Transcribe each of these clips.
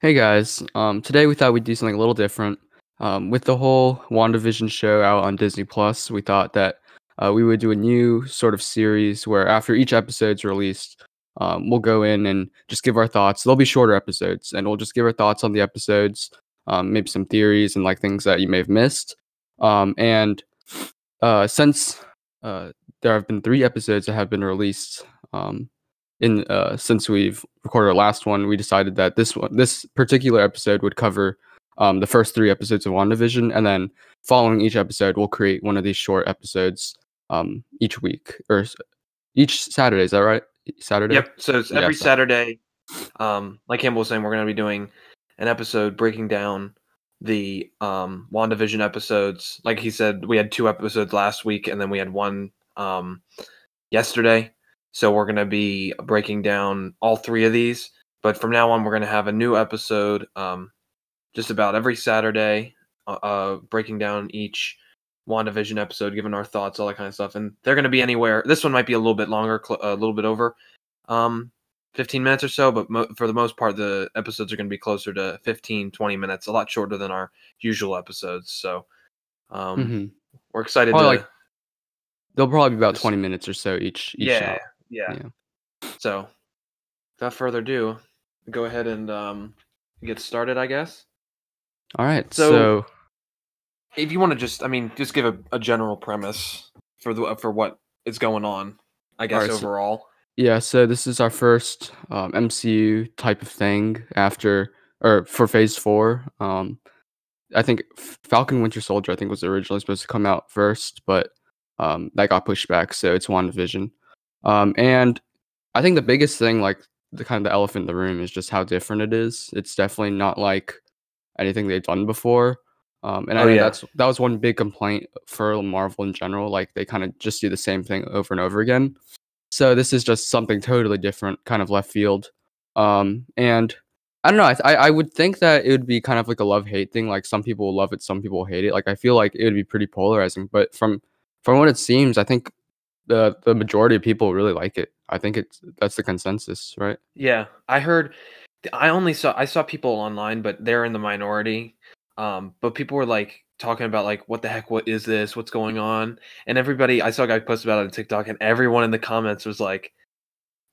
Hey guys, um, today we thought we'd do something a little different. Um, with the whole WandaVision show out on Disney Plus, we thought that uh, we would do a new sort of series where after each episode's released, um, we'll go in and just give our thoughts. They'll be shorter episodes, and we'll just give our thoughts on the episodes, um, maybe some theories and like things that you may have missed. Um, and uh, since uh, there have been three episodes that have been released, um, in uh, since we've recorded our last one, we decided that this one, this particular episode would cover um, the first three episodes of WandaVision, and then following each episode, we'll create one of these short episodes um, each week or each Saturday. Is that right? Saturday. Yep. So it's every Yeah, Saturday. Um, like Campbell was saying, we're going to be doing an episode breaking down the um WandaVision episodes. Like he said, we had two episodes last week, and then we had one um yesterday. So we're going to be breaking down all three of these. But from now on, we're going to have a new episode um just about every Saturday, uh, uh breaking down each WandaVision episode, giving our thoughts, all that kind of stuff. And they're going to be anywhere. This one might be a little bit longer, cl- a little bit over um 15 minutes or so, but mo- for the most part, the episodes are going to be closer to 15, 20 minutes, a lot shorter than our usual episodes. So um, Mhm. we're excited Probably to. like They'll probably be about Just- twenty minutes or so each. each yeah. Yeah, Yeah. So without further ado, go ahead and um, get started, I guess. All right. So- So, If you want to just, I mean, just give a, a general premise for the for what is going on, I guess Alright, so- overall. yeah. So this is our first um, MCU type of thing after or for Phase Four. Um, I think Falcon Winter Soldier I think was originally supposed to come out first, but um, that got pushed back. So it's WandaVision. Um, and I think the biggest thing, like the kind of the elephant in the room, is just how different it is. It's definitely not like anything they've done before. Um, and I Oh, yeah. that's that was one big complaint for Marvel in general. Like they kind of just do the same thing over and over again. So this is just something totally different, kind of left field. Um, and I don't know. I, th- I I would think that it would be kind of like a love hate thing. Like some people will love it, some people will hate it. Like I feel like it would be pretty polarizing. But from from what it seems, I think the the majority of people really like it. I think it's that's the consensus, right? Yeah, I heard. I only saw I saw people online, but they're in the minority. Um, but people were like talking about like, what the heck? What is this? What's going on? And everybody, I saw a guy post about it on TikTok, and everyone in the comments was like,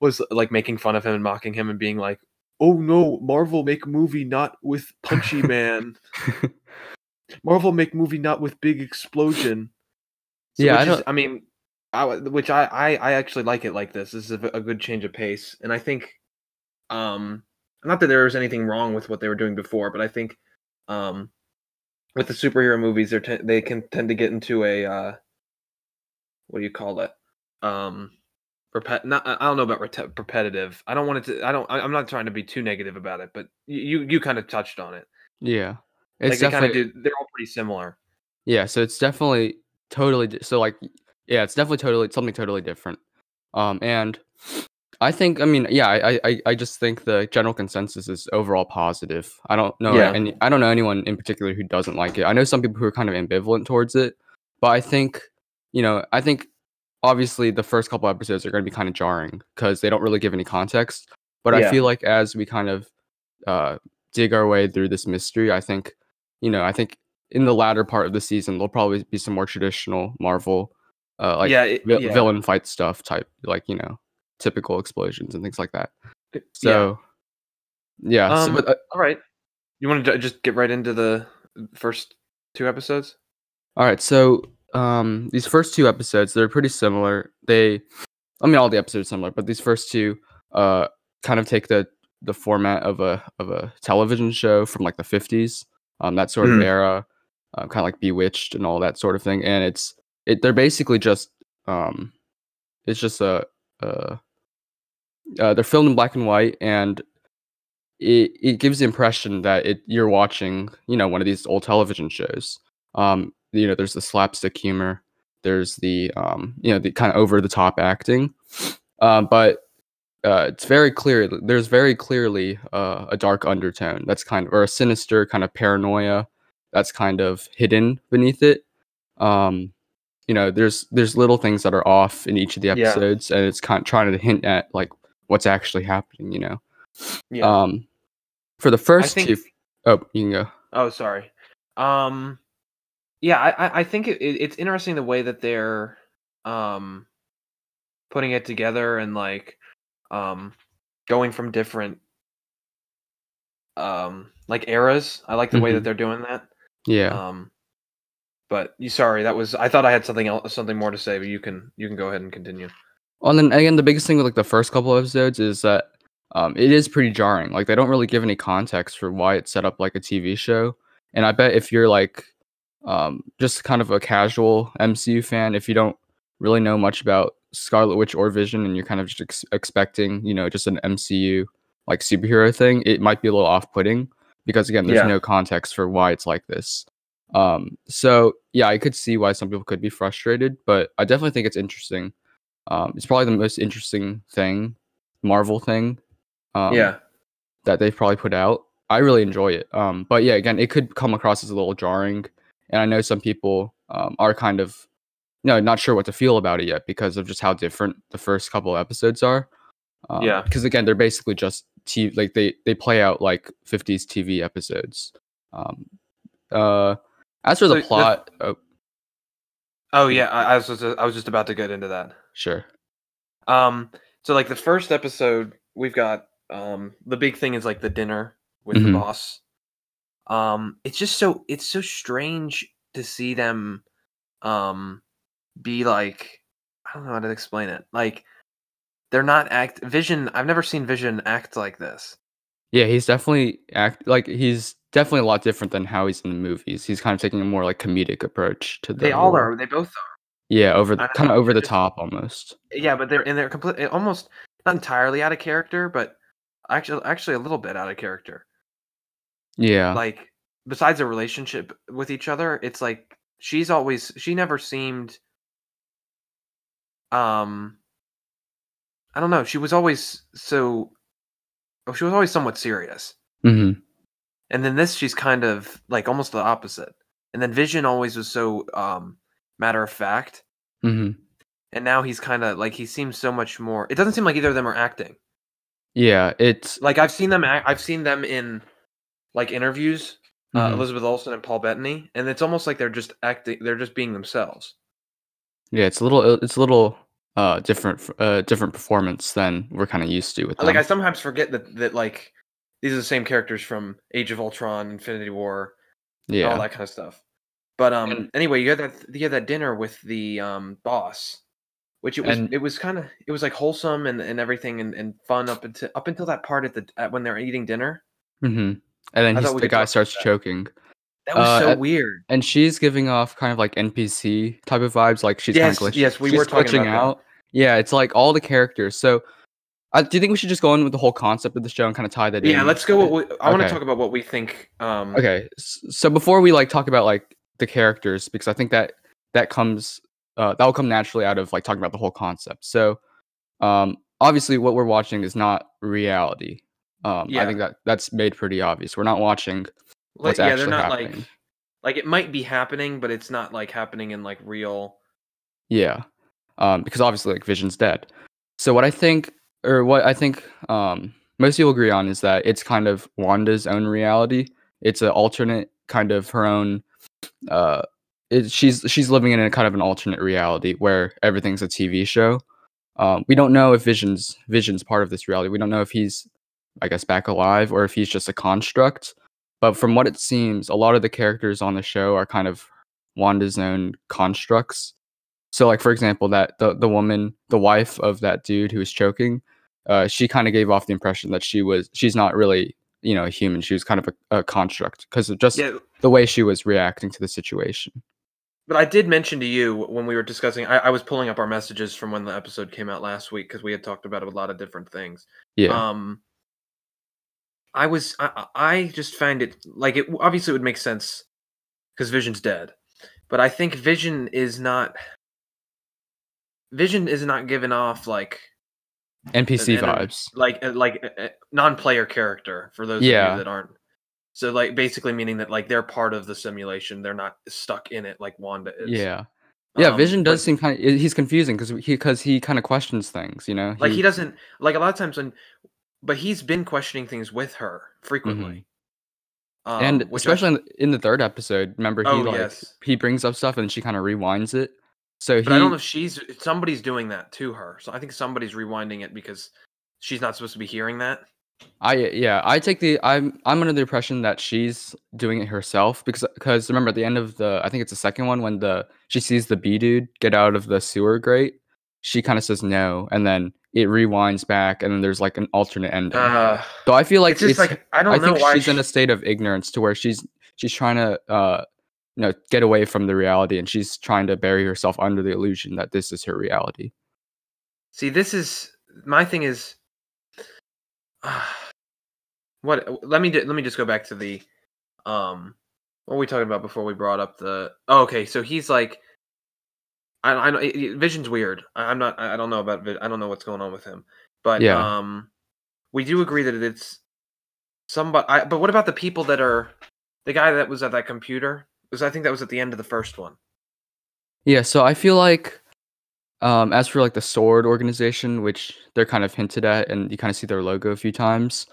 was like making fun of him and mocking him and being like, "Oh no, Marvel make movie not with Punchy Man. Marvel make movie not with big explosion." Yeah, I don't- I mean, I, which I, I I actually like it like this. This is a good change of pace, and I think, um, not that there was anything wrong with what they were doing before, but I think, um, with the superhero movies, they are they can tend to get into a uh, what do you call it? Um, repet. Not I don't know about rete- repetitive. I don't want it to. I don't. I, I'm not trying to be too negative about it, but you you kind of touched on it. yeah, Like it's They do, they're all pretty similar. yeah. So it's definitely totally so like yeah, it's definitely totally something totally different. Um, and I think I mean yeah, I I I just think the general consensus is overall positive. I don't know Yeah. any I don't know anyone in particular who doesn't like it. I know some people who are kind of ambivalent towards it, but I think you know I think obviously the first couple episodes are going to be kind of jarring because they don't really give any context. But I feel like as we kind of uh, dig our way through this mystery, I think you know I think in the latter part of the season there'll probably be some more traditional Marvel uh, like yeah, it- vi- yeah. villain fight stuff type like you know typical explosions and things like that. So yeah, so, Um, but, uh, All right. You want to just get right into the first two episodes? All right, so um, these first two episodes they're pretty similar. They, I mean, all the episodes are similar, but these first two uh kind of take the the format of a of a television show from like the fifties, um, that sort of Mhm. era, uh, kind of like Bewitched and all that sort of thing. And it's it they're basically just um, it's just a uh, they're filmed in black and white and. It, it gives the impression that it you're watching you know one of these old television shows um you know there's the slapstick humor there's the um you know the kind of over the top acting um but uh it's very clear there's very clearly uh, a dark undertone that's kind of or a sinister kind of paranoia that's kind of hidden beneath it um you know there's there's little things that are off in each of the Yeah. episodes and it's kind of trying to hint at like what's actually happening you know Yeah. um For the first think- two, oh, you can go. Oh, sorry. Um, yeah, I I- think it, it, it's interesting the way that they're um putting it together and like um going from different um like eras. I like the way Mhm. that they're doing that. Yeah. Um, but you sorry that was I thought I had something else something more to say, but you can you can go ahead and continue. Well, and then again, the biggest thing with like the first couple of episodes is that um, it is pretty jarring. Like they don't really give any context for why it's set up like a TV show. And I bet if you're like um, just kind of a casual MCU fan, if you don't really know much about Scarlet Witch or Vision, and you're kind of just ex- expecting, you know, just an MCU like superhero thing, it might be a little off-putting because again, there's Yeah. no context for why it's like this. Um, so yeah, I could see why some people could be frustrated, but I definitely think it's interesting. Um, it's probably the most interesting thing, Marvel thing, um, yeah. that they've probably put out. I really enjoy it. Um, but yeah, again, it could come across as a little jarring, and I know some people um, are kind of, you know, not sure what to feel about it yet because of just how different the first couple of episodes are. Um, Yeah. Because again, they're basically just TV, like they they play out like 50s TV episodes. Um, uh, as for So the the- plot, oh, Oh yeah, I, I was just, I was just about to get into that. sure. Um, so like the first episode, we've got um the big thing is like the dinner with Mhm. the boss. Um, it's just so it's so strange to see them um be like I don't know how to explain it. Like they're not act Vision. I've never seen Vision act like this. Yeah, he's definitely act like he's definitely a lot different than how he's in the movies. He's kind of taking a more like comedic approach to the. They all are. They both are. Yeah, over the kind of over the top almost. Yeah, but they're and they're complete almost not entirely out of character, but actually actually a little bit out of character. Yeah. like besides a relationship with each other it's like she's always she never seemed um i don't know she was always so oh, she was always somewhat serious hmm and then this she's kind of like almost the opposite and then vision always was so um matter of fact hmm and now he's kind of like he seems so much more it doesn't seem like either of them are acting Yeah, it's like i've seen them act, i've seen them in like interviews uh, mhm. Elizabeth Olsen and Paul Bettany, and it's almost like they're just acting. They're just being themselves. yeah, it's a little it's a little uh different uh different performance than we're kind of used to with them. Like I sometimes forget that that like these are the same characters from Age of Ultron, Infinity War, yeah, all that kind of stuff. But um, And- anyway, you had that you had that dinner with the um boss, which it was And- it was kind of it was like wholesome and, and everything and, and fun up until up until that part at the at when they're eating dinner. hmm And then he's, the guy starts that. choking, That was Uh, so at- weird. and she's giving off kind of like NPC type of vibes. Like she's Yes, kind of glitch- yes, we she's were talking glitching about that. out. Yeah, it's like all the characters. So, uh, do you think we should just go in with the whole concept of the show and kind of tie that in? Yeah, let's go. What we, I want to talk about what we think. Um, Okay, so before we like talk about like the characters, because I think that that comes uh, that will come naturally out of like talking about the whole concept. So, um, obviously, what we're watching is not reality. Um, Yeah. I think that that's made pretty obvious. We're not watching like, what's yeah, actually they're not happening. like like it might be happening, but it's not like happening in like real. Yeah. Um, because obviously like Vision's dead. So what I think or what I think um most people agree on is that it's kind of Wanda's own reality. It's an alternate kind of her own uh it, she's she's living in a kind of an alternate reality where everything's a TV show. Um, we don't know if Vision's Vision's part of this reality. We don't know if he's I guess back alive or if he's just a construct. But from what it seems, a lot of the characters on the show are kind of Wanda's own constructs. So like for example, that the the woman, the wife of that dude who was choking, uh, she kind of gave off the impression that she was she's not really you know a human. She was kind of a, a construct because of just Yeah, the way she was reacting to the situation. but I did mention to you when we were discussing. I, I was pulling up our messages from when the episode came out last week because we had talked about a lot of different things. Yeah. Um, I was I, I I just find it like it obviously it would make sense because Vision's dead, but I think Vision is not. Vision is not given off like NPC and- vibes. like uh, like a non-player character for those of Yeah. you that aren't. So like basically meaning that like they're part of the simulation. They're not stuck in it like Wanda is. Yeah. Yeah, Um, Vision does but, seem kind of he's confusing because he because he kind of questions things, you know. like he doesn't like a lot of times when but he's been questioning things with her frequently. Um, and which I- especially in, the, in the third episode, remember he Oh, like yes. he brings up stuff and she kind of rewinds it. So but he I don't know if she's somebody's doing that to her. So I think somebody's rewinding it because she's not supposed to be hearing that. I yeah, I take the I'm I'm under the impression that she's doing it herself because because remember at the end of the I think it's the second one when the she sees the B dude get out of the sewer grate, she kind of says no, and then it rewinds back, and then there's like an alternate ending. Uh, so I feel like it's just like I don't I know think why she's in a state of ignorance to where she's she's trying to uh you know get away from the reality, and she's trying to bury herself under the illusion that this is her reality. See, this is my thing is what let me let me just go back to the um what were we talking about before we brought up the oh, okay so he's like I I know Vision's weird I, I'm not I I don't know about I don't know what's going on with him but Yeah. um we do agree that it's somebody I, but what about the people that are the guy that was at that computer because I think that was at the end of the first one Yeah, so I feel like um as for like the sword organization, which they're kind of hinted at and you kind of see their logo a few times.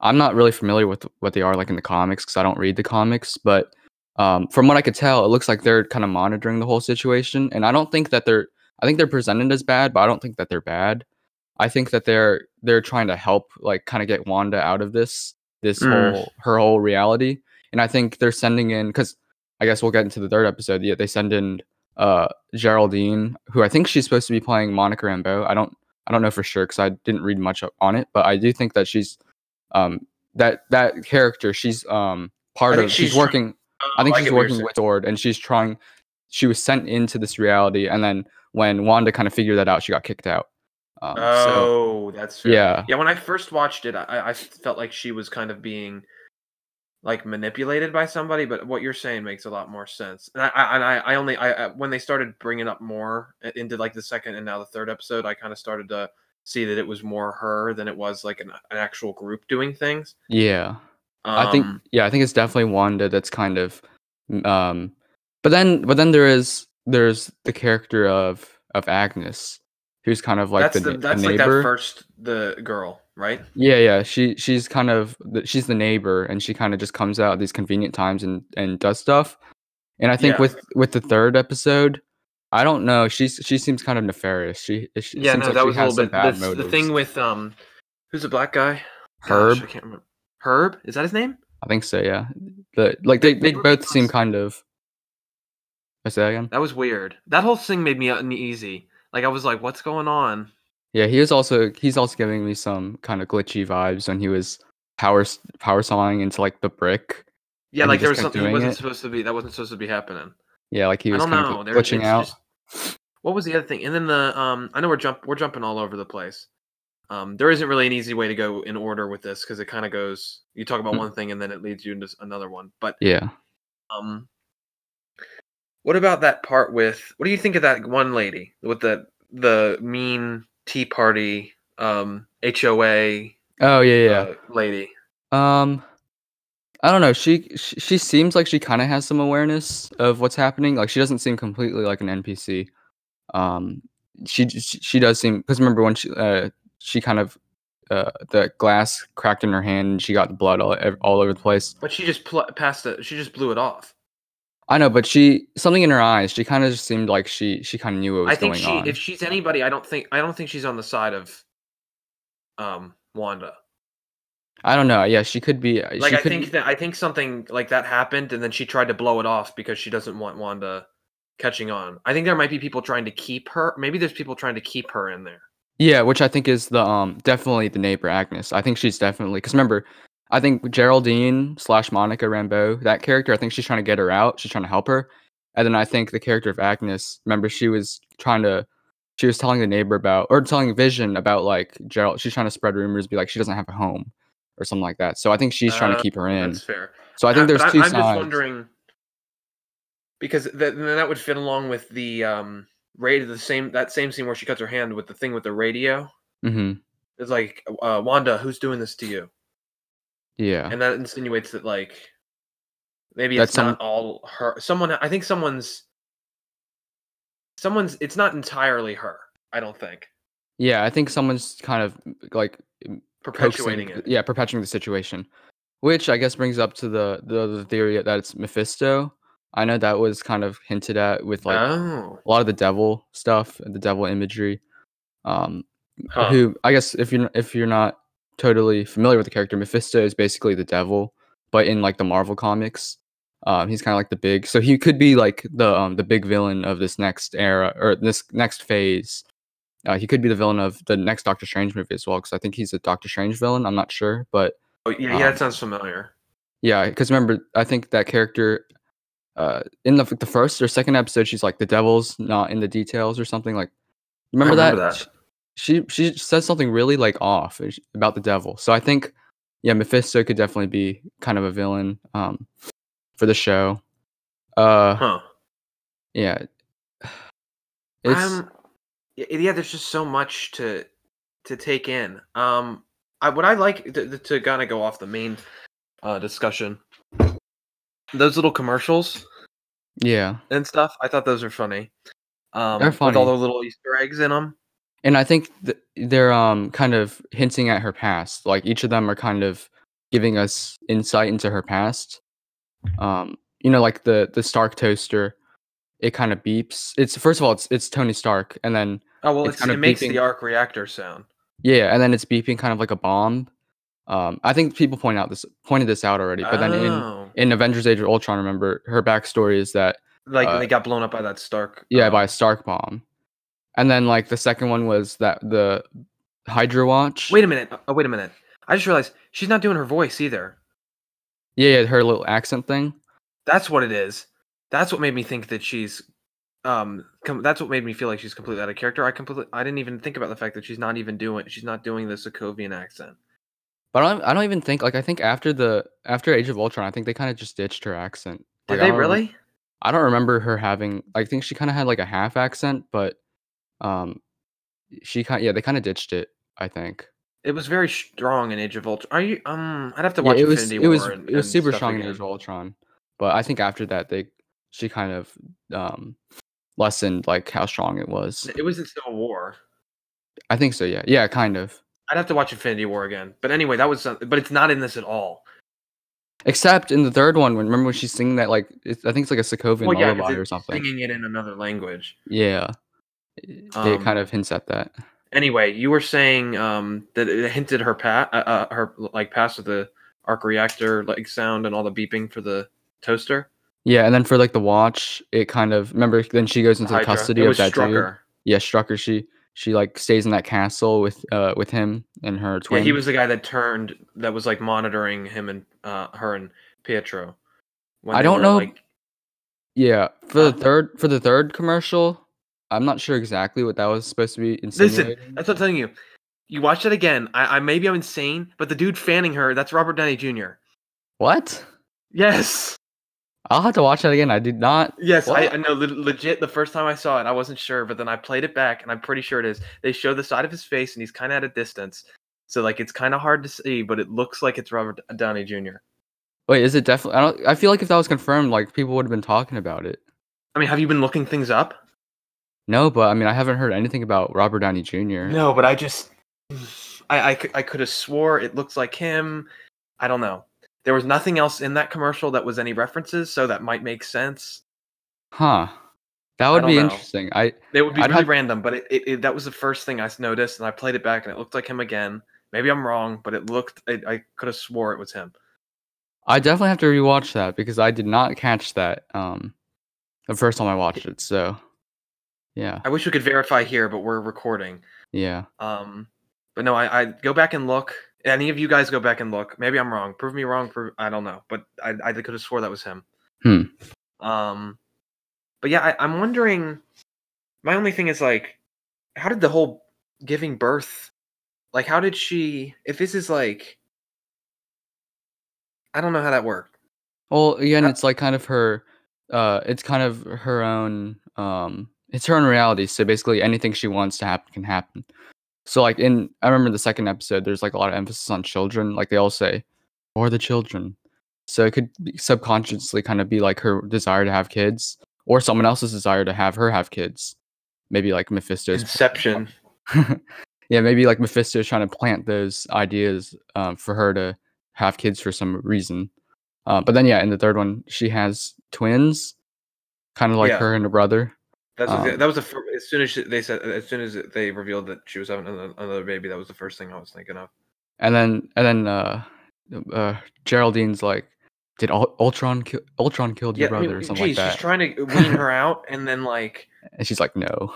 I'm not really familiar with what they are like in the comics because I don't read the comics, but um from what I could tell, it looks like they're kind of monitoring the whole situation. And I don't think that they're I think they're presented as bad, but I don't think that they're bad. I think that they're they're trying to help like kind of get Wanda out of this this Mm. whole her whole reality. And I think they're sending in because I guess we'll get into the third episode. Yeah, they send in uh Geraldine, who I think she's supposed to be playing Monica Rambeau. I don't I don't know for sure because I didn't read much on it, but I do think that she's um that that character. She's um part of she's, she's working. I think Oh, she's get what you're working with Sword, and she's trying. She was sent into this reality, and then when Wanda kind of figured that out, she got kicked out. Um, so oh that's fair. yeah, Yeah, when I first watched it, I, I felt like she was kind of being like manipulated by somebody. But what you're saying makes a lot more sense. And I, I, and I, I only, I, I when they started bringing up more into like the second and now the third episode, I kind of started to see that it was more her than it was like an, an actual group doing things. yeah. I think Um, yeah, I think it's definitely Wanda that's kind of um but then but then there is there's the character of of Agnes who's kind of like that's the, the, that's the like that first the girl, right? Yeah, yeah, she she's kind of the, she's the neighbor and she kind of just comes out at these convenient times and and does stuff. And I think Yeah. with with the third episode, I don't know, she's she seems kind of nefarious. She, it Yeah, seems no, like that she was a has little bit. bad The, the thing with um, who's the black guy? Gosh, Herb, I can't remember. Herb is that his name? I think so, yeah. The like they, They they both making seem kind of I say that again? That was weird. That whole thing made me uneasy. Like I was like, "What's going on?" Yeah, he is also he's also giving me some kind of glitchy vibes when he was power power sawing into like the brick. Yeah, like there was something that wasn't it? supposed to be. That wasn't supposed to be happening. Yeah, like he I was don't kind know. of There, glitching it's out. just- what was the other thing? And then the um, I know we're jump we're jumping all over the place. Um, there isn't really an easy way to go in order with this because it kind of goes. You talk about Mm. one thing and then it leads you into another one. But Yeah. um, what about that part with? What do you think of that one lady with the the mean Tea Party um HOA Oh yeah, yeah. uh, lady? Um, I don't know. She she, she seems like she kind of has some awareness of what's happening. Like she doesn't seem completely like an NPC. Um, she she, she does seem because remember when she uh she kind of uh the glass cracked in her hand and she got the blood all all over the place. But she just pl- passed it. She just blew it off. I know, but she something in her eyes. She kind of just seemed like she she kind of knew what was I think going she, on. if she's anybody, I don't think I don't think she's on the side of um Wanda. I don't know. Yeah, she could be. Like she I could think be- that I think something like that happened, and then she tried to blow it off because she doesn't want Wanda catching on. I think there might be people trying to keep her. Maybe there's people trying to keep her in there. Yeah, which I think is the um definitely the neighbor Agnes. I think she's definitely because remember, I think Geraldine slash Monica Rambeau that character. I think she's trying to get her out. She's trying to help her, and then I think the character of Agnes. Remember, she was trying to, she was telling the neighbor about or telling Vision about like Gerald. She's trying to spread rumors, be like she doesn't have a home or something like that. So I think she's trying Uh, to keep her in. That's fair. So I think there's 2 I'm sides. just wondering because th- then that would fit along with the um radio. The same that same scene where she cuts her hand with the thing with the radio. hmm It's like uh, Wanda, who's doing this to you? Yeah. and that insinuates that like maybe That's it's some- not all her someone i think someone's someone's it's not entirely her i don't think Yeah, I think someone's kind of like perpetuating coaxing- it. Yeah, perpetuating the situation, which I guess brings up to the the, the theory that it's Mephisto. I know that was kind of hinted at with like oh, a lot of the devil stuff, the devil imagery. Um, huh. who I guess if you're if you're not totally familiar with the character, Mephisto is basically the devil, but in like the Marvel comics, um, he's kind of like the big. So he could be like the um the big villain of this next era or this next phase. Uh, he could be the villain of the next Doctor Strange movie as well, because I think he's a Doctor Strange villain. I'm not sure, but Oh, yeah, yeah, um, that sounds familiar. yeah, because remember, I think that character, uh, in the the first or second episode, she's like the devil's not in the details or something like. Remember, remember that? that. She she says something really like off about the devil. So I think, yeah, Mephisto could definitely be kind of a villain, um, for the show. Uh, Huh. yeah. It's um, yeah, there's just so much to to take in. Um, I what I like to, to kind of go off the main uh, discussion. Those little commercials yeah, and stuff, I thought those were funny. Um, They're funny. with all the little Easter eggs in them. And I think th- they're um kind of hinting at her past. Like each of them are kind of giving us insight into her past. Um, you know, like the the Stark toaster, it kind of beeps. It's first of all, it's it's Tony Stark, and then Oh well, It's it's, kind it of makes beeping. the arc reactor sound. yeah, and then it's beeping kind of like a bomb. Um, I think people point out this pointed this out already, but then in Oh. in Avengers: Age of Ultron, remember her backstory is that like uh, they got blown up by that Stark. yeah uh, by a Stark bomb, and then like the second one was that the Hydra Watch. Wait a minute. Oh, wait a minute. I just realized she's not doing her voice either. yeah, yeah, her little accent thing. That's what it is. That's what made me think that she's um com- that's what made me feel like she's completely out of character. I completely I didn't even think about the fact that she's not even doing she's not doing the Sokovian accent. But I don't, I don't even think like I think after the after Age of Ultron, I think they kind of just ditched her accent. Did Like, I they rem- really? I don't remember her having. I think she kind of had like a half accent, but um, she kind yeah they kind of ditched it. I think. It was very strong in Age of Ultron. Are you um I'd have to Yeah, watch it was Infinity it War was and, it was super strong in. Age of Ultron, but I think after that they she kind of um lessened like how strong it was. It was in Civil War. I think so. Yeah, yeah, kind of. I'd have to watch Infinity War again. But anyway, that was some- but it's not in this at all. Except in the third one, when remember when she's singing that like it's, I think it's like a Sokovian Well, yeah, lullaby or something. Singing it in another language. Yeah, it Um, kind of hints at that. Anyway, you were saying um, that it hinted her pat, uh, uh, her like past with the arc reactor like sound and all the beeping for the toaster. Yeah, and then for like the watch, it kind of remember then she goes into the custody of that dude. Strucker. Yeah, Strucker. She she like stays in that castle with uh with him and her twin. Yeah, he was the guy that turned that was like monitoring him and uh, her and Pietro. I don't were, know- Like, Yeah, for the third for the third commercial, I'm not sure exactly what that was supposed to be listen, that's what I'm telling you. You watch it again. I, I maybe I'm insane, but the dude fanning her, that's Robert Downey Jr. what? Yes. I'll have to watch that again. I did not. Yes, I, I know. le- Legit, the first time I saw it, I wasn't sure, but then I played it back, and I'm pretty sure it is. They show the side of his face, and he's kind of at a distance, so like it's kind of hard to see, but it looks like it's Robert Downey Jr. Wait, is it definitely? I don't. I feel like if that was confirmed, like people would have been talking about it. I mean, have you been looking things up? No, but I mean, I haven't heard anything about Robert Downey Jr. No, but I just, I I, I could have swore it looks like him. I don't know. There was nothing else in that commercial that was any references, so that might make sense. Huh. That would be know. interesting. I They would be I'd really have- random, but it, it, it that was the first thing I noticed, and I played it back, and it looked like him again. Maybe I'm wrong, but it looked. I, I could have swore it was him. I definitely have to rewatch that because I did not catch that um the first time I watched it. So yeah, I wish we could verify here, but we're recording. yeah. Um, but no, I, I go back and look. Any of you guys go back and look. Maybe I'm wrong. Prove me wrong. Prove I don't know, but I I could have swore that was him. Hmm. Um, but yeah, I, I'm wondering. My only thing is like, how did the whole giving birth, like, how did she? If this is like, I don't know how that worked. Well, again, it's like kind of her. Uh, it's kind of her own. Um, it's her own reality. So basically, anything she wants to happen can happen. So like in, I remember the second episode. There's like a lot of emphasis on children. Like they all say, "or the children." So it could subconsciously kind of be like her desire to have kids, or someone else's desire to have her have kids. Maybe like Mephisto's Inception. yeah, maybe like Mephisto's trying to plant those ideas um, for her to have kids for some reason. Uh, but then yeah, in the third one, she has twins, kind of like Yeah. her and her brother. That's what the- Um, that was the fir- as soon as she, they said as soon as they revealed that she was having another, another baby. That was the first thing I was thinking of. And then and then uh, uh, Geraldine's like, did Ul- Ultron kill Ultron killed your I mean, brother or something geez, like she's trying to wean her out, and then like and she's like, no.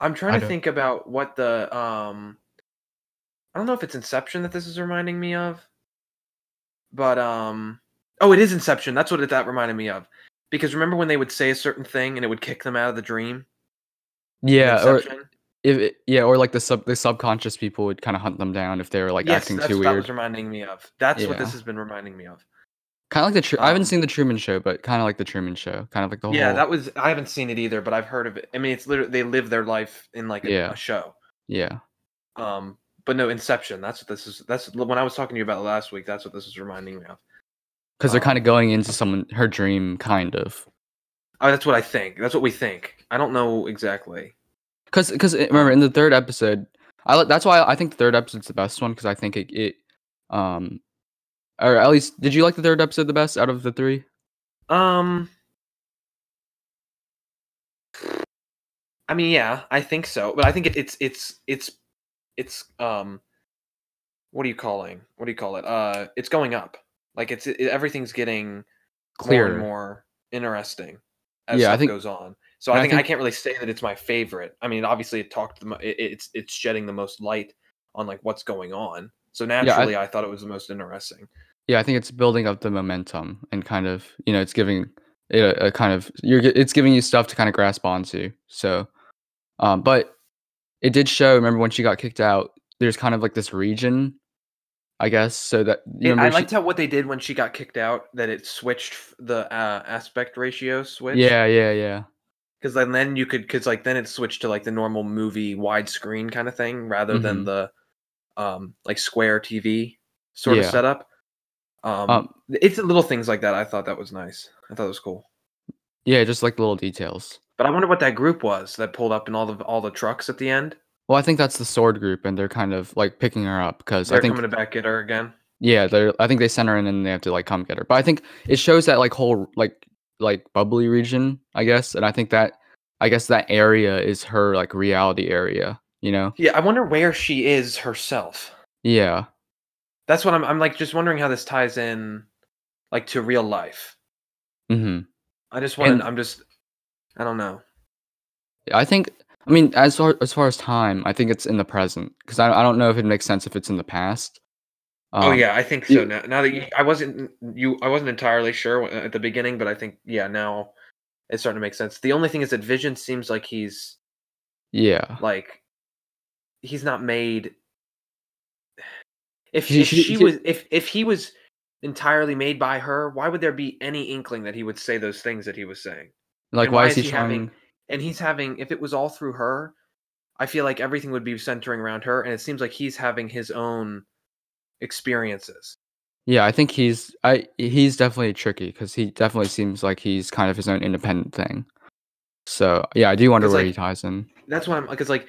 I'm trying I to don't- think about what the um I don't know if it's Inception that this is reminding me of. But um oh it is Inception. That's what it, that reminded me of. Because remember when they would say a certain thing and it would kick them out of the dream? Yeah, or if it, yeah, or like the sub the subconscious people would kind of hunt them down if they were like yes, acting too what that weird. was reminding me of. That's what this has been reminding me of. Kind of like the Tru- I haven't Um, seen the Truman Show, but kind of like the Truman Show. Kind of like the whole. yeah, that was I haven't seen it either, but I've heard of it. I mean, it's literally they live their life in like a, Yeah. a show. yeah. Um, but no, Inception. That's what this is. That's when I was talking to you about last week. That's what this is reminding me of. Because they're kind of going into someone her dream, kind of. Oh, that's what I think. That's what we think. I don't know exactly. Because because remember in the third episode, I that's why I think the third episode's the best one because I think it, it um or at least did you like the third episode the best out of the three? Um, I mean, yeah, I think so, but I think it, it's it's it's it's um, what are you calling? What do you call it? Uh, it's going up. Like it's it, everything's getting Clearer. and more interesting as Yeah, I stuff think- goes on. So I I think, I can't really say that it's my favorite. I mean, obviously, it talked the mo- it, it's it's shedding the most light on like what's going on. So naturally, I, thought it was the most interesting. Yeah, I think it's building up the momentum and kind of you know it's giving it a, a kind of you're it's giving you stuff to kind of grasp onto. So, um, but it did show. Remember when she got kicked out? There's kind of like this region, I guess. So that you It- remember I she- liked how what they did when she got kicked out that it switched the uh, aspect ratio switch. yeah, yeah, yeah, because then then you could because like then it switched to like the normal movie widescreen kind of thing rather than Mhm. the um like square TV sort of setup. Um, Um, it's little things like that. I thought that was nice. I thought it was cool. yeah. Just like little details. But I wonder what that group was that pulled up in all the all the trucks at the end. Well, I think that's the sword group, and they're kind of like picking her up because They're I think coming to back get her again. yeah, they're I think they send her in and they have to like come get her. But I think it shows that like whole like like bubbly region, I guess, and I think that I guess that area is her like reality area. You know? Yeah, I wonder where she is herself. Yeah. That's what I'm. I'm like just wondering how this ties in, like to real life. hmm I just want. I'm just. I don't know. I think. I mean, as far as far as time, I think it's in the present because I I don't know if it makes sense if it's in the past. oh Um, yeah, I think so. you- now, now that you, I wasn't you, I wasn't entirely sure at the beginning, but I think yeah, now it's starting to make sense. The only thing is that Vision seems like he's Yeah. like he's not made. If, He- if she he- was if if he was entirely made by her, why would there be any inkling that he would say those things that he was saying? Like, why, why is he he having- trying? And he's having if it was all through her i feel like everything would be centering around her and it seems like he's having his own experiences Yeah, I think he's I he's definitely tricky because he definitely seems like he's kind of his own independent thing. So yeah, I do wonder where like, he ties in. that's what i'm because like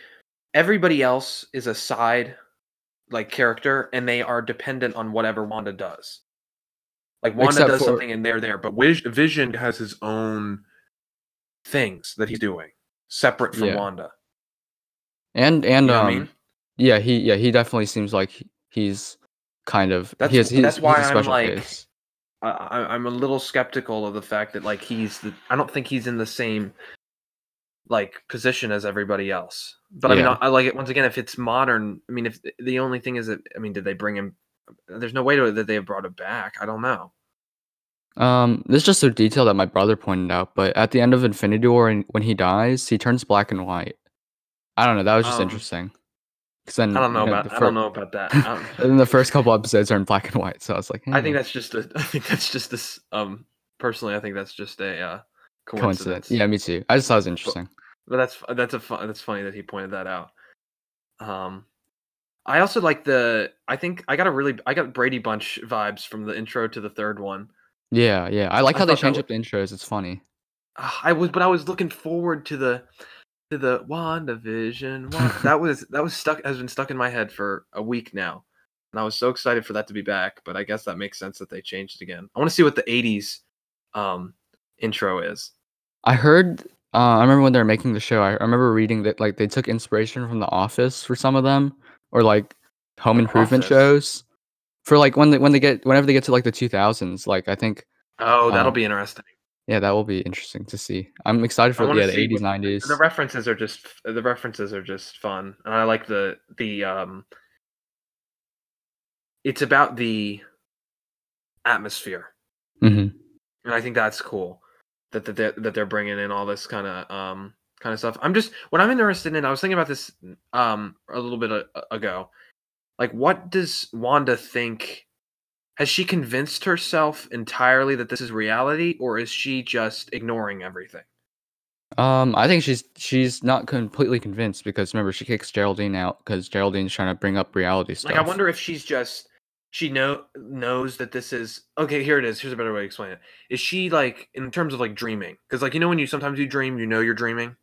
everybody else is a side like character and they are dependent on whatever wanda does like wanda Except does for- something and they're there but vision has his own things that he's doing separate from Yeah. wanda And you and know um i mean yeah, he yeah, he definitely seems like he's kind of That's- he has, that's why I'm, like, case. I, I'm a little skeptical of the fact that like he's the. I don't think he's in the same like position as everybody else. But I mean, I, I like it once again. If it's modern, I mean, if the only thing is that I mean, did they bring him? There's no way to, that they have brought it back. I don't know. Um, this is just a detail that my brother pointed out, but at the end of Infinity War, and when he dies, he turns black and white. I don't know. That was just Um, interesting. Because then I don't know you about. the I fir- don't know about that. Um, and then the first couple episodes are in black and white, so I was like, I think "Hmm, that's just a. I think that's just this. Um, personally, I think that's just a uh, coincidence. coincidence. Yeah, me too. I just thought it was interesting. but that's that's a fun, that's funny that he pointed that out. Um, I also like the. I think I got a really I got Brady Bunch vibes from the intro to the third one. Yeah, yeah. I like I how they change up the intros. It's funny. Ah, I was, but I was looking forward to the to the WandaVision. Wanda. that was that was stuck has been stuck in my head for a week now. And I was so excited for that to be back, but I guess that makes sense that they changed it again. I want to see what the 80s um intro is. I heard. Uh, I remember when they were making the show. I, I remember reading that like they took inspiration from The Office for some of them, or like Home The Improvement Office. shows. For like when they when they get whenever they get to like the 2000s, like I think Oh, that'll Um, be interesting. yeah, that will be interesting to see. I'm excited for yeah the see 80s what- 90s. The references are just the references are just fun, and I like the the um. It's about the atmosphere, hmm and I think that's cool that that they're, that they're bringing in all this kind of um kind of stuff. I'm just what I'm interested in. I was thinking about this um a little bit a, ago. Like, what does Wanda think? Has she convinced herself entirely that this is reality, or is she just ignoring everything? Um, I think she's she's not completely convinced because remember she kicks Geraldine out because Geraldine's trying to bring up reality stuff. Like I wonder if she's just she know knows that this is okay. Here it is. Here's a better way to explain it. Is she like in terms of like dreaming? Because like you know when you sometimes you dream, you know you're dreaming,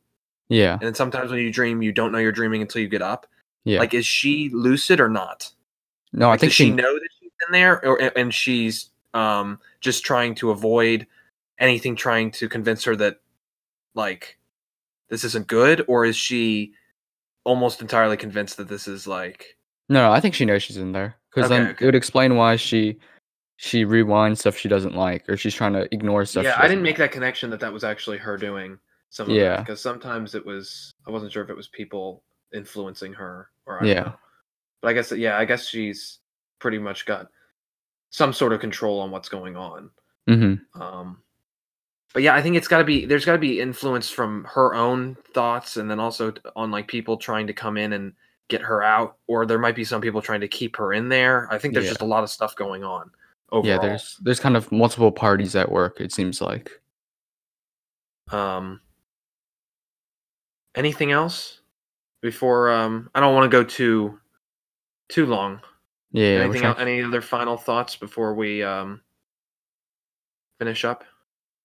Yeah, and then sometimes when you dream, you don't know you're dreaming until you get up. Yeah. Like is she lucid or not? no, I think she she. know that she's in there, or and she's um just trying to avoid anything, trying to convince her that like this isn't good, or is she almost entirely convinced that this is like No, I think she knows she's in there because Okay, then okay. it would explain why she she rewinds stuff she doesn't like or she's trying to ignore stuff. yeah i didn't make like. that connection that that was actually her doing some of Yeah. because sometimes it was i wasn't sure if it was people influencing her or Yeah. know. but i guess yeah i guess she's pretty much got some sort of control on what's going on Mm-hmm. um but yeah i think it's got to be there's got to be influence from her own thoughts and then also on like people trying to come in and get her out or there might be some people trying to keep her in there i think there's Yeah. just a lot of stuff going on overall. Yeah, there's there's kind of multiple parties at work. It seems like. Um, anything else before? Um, I don't want to go too too long. Yeah, anything? else, any other final thoughts before we um finish up?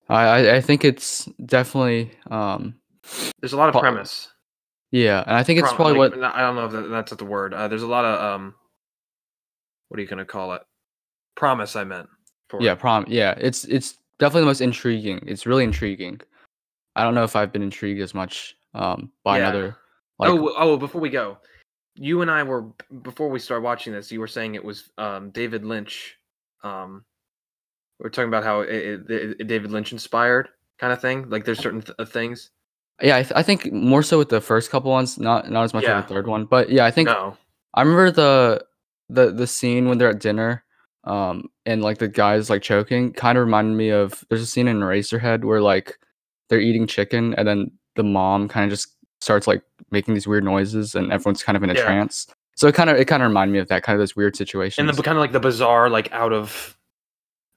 I I- think it's definitely um There's a lot of Pro- premise. yeah, and I think it's Prom- probably like, what I don't know if that, that's the word. Uh, there's a lot of um, what are you gonna call it? Promise. I meant. For yeah prom yeah it's it's definitely the most intriguing. It's really intriguing. I don't know if I've been intrigued as much um by Yeah. another like oh, oh! Before we go, you and I were before we started watching this. You were saying it was um, David Lynch. Um, we are talking about how it, it, it- David Lynch inspired kind of thing. Like there's certain th- uh, things. yeah I, th- I think more so with the first couple ones, not not as much Yeah. with the third one. But yeah, I think no, I remember the the the scene when they're at dinner, um, and like the guys like choking, kind of reminded me of. There's a scene in Eraserhead where like they're eating chicken, and then the mom kind of just starts like making these weird noises, and everyone's kind of in a Yeah. trance. So it kind of it kind of reminded me of that kind of those weird situations. and the kind of like the bizarre, like out of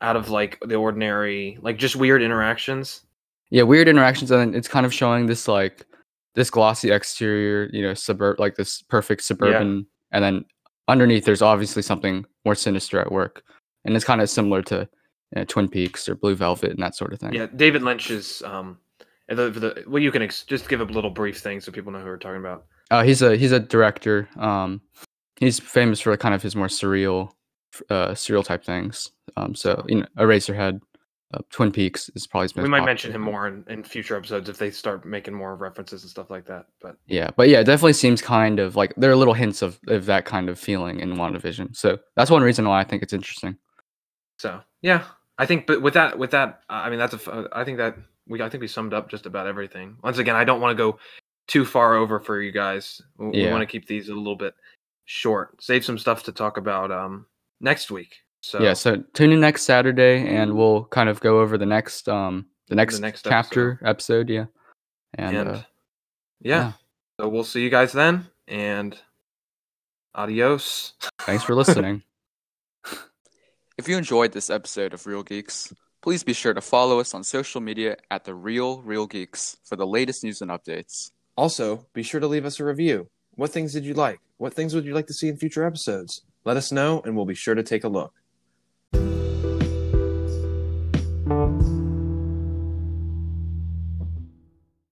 out of like the ordinary, like just weird interactions. yeah, weird interactions, and then it's kind of showing this like this glossy exterior, you know, suburb like this perfect suburban, and then underneath there's obviously something more sinister at work, and it's kind of similar to you know, Twin Peaks or Blue Velvet and that sort of thing. Yeah, David Lynch's um, the, the well, you can ex- just give a little brief thing so people know who we're talking about. Uh, he's a he's a director. Um, he's famous for kind of his more surreal, uh, surreal type things. Um, so you know, Eraserhead, uh, Twin Peaks is probably his most we might popular. mention him more in, in future episodes if they start making more references and stuff like that. But Yeah, but yeah, it definitely seems kind of like there are little hints of, of that kind of feeling in WandaVision. So that's one reason why I think it's interesting. So yeah, I think. But with that, with that, I mean, that's a, I think that we. I think we summed up just about everything. Once again, I don't want to go too far over for you guys. We, we want to keep these a little bit short. Save some stuff to talk about um next week. So Yeah, so tune in next Saturday and we'll kind of go over the next um the next, next chapter episode. yeah. And, and, uh, yeah. yeah. So we'll see you guys then, and adios. thanks for listening. if you enjoyed this episode of Real Geeks, please be sure to follow us on social media at the Real Real Geeks for the latest news and updates. Also, be sure to leave us a review. What things did you like? What things would you like to see in future episodes? Let us know, and we'll be sure to take a look.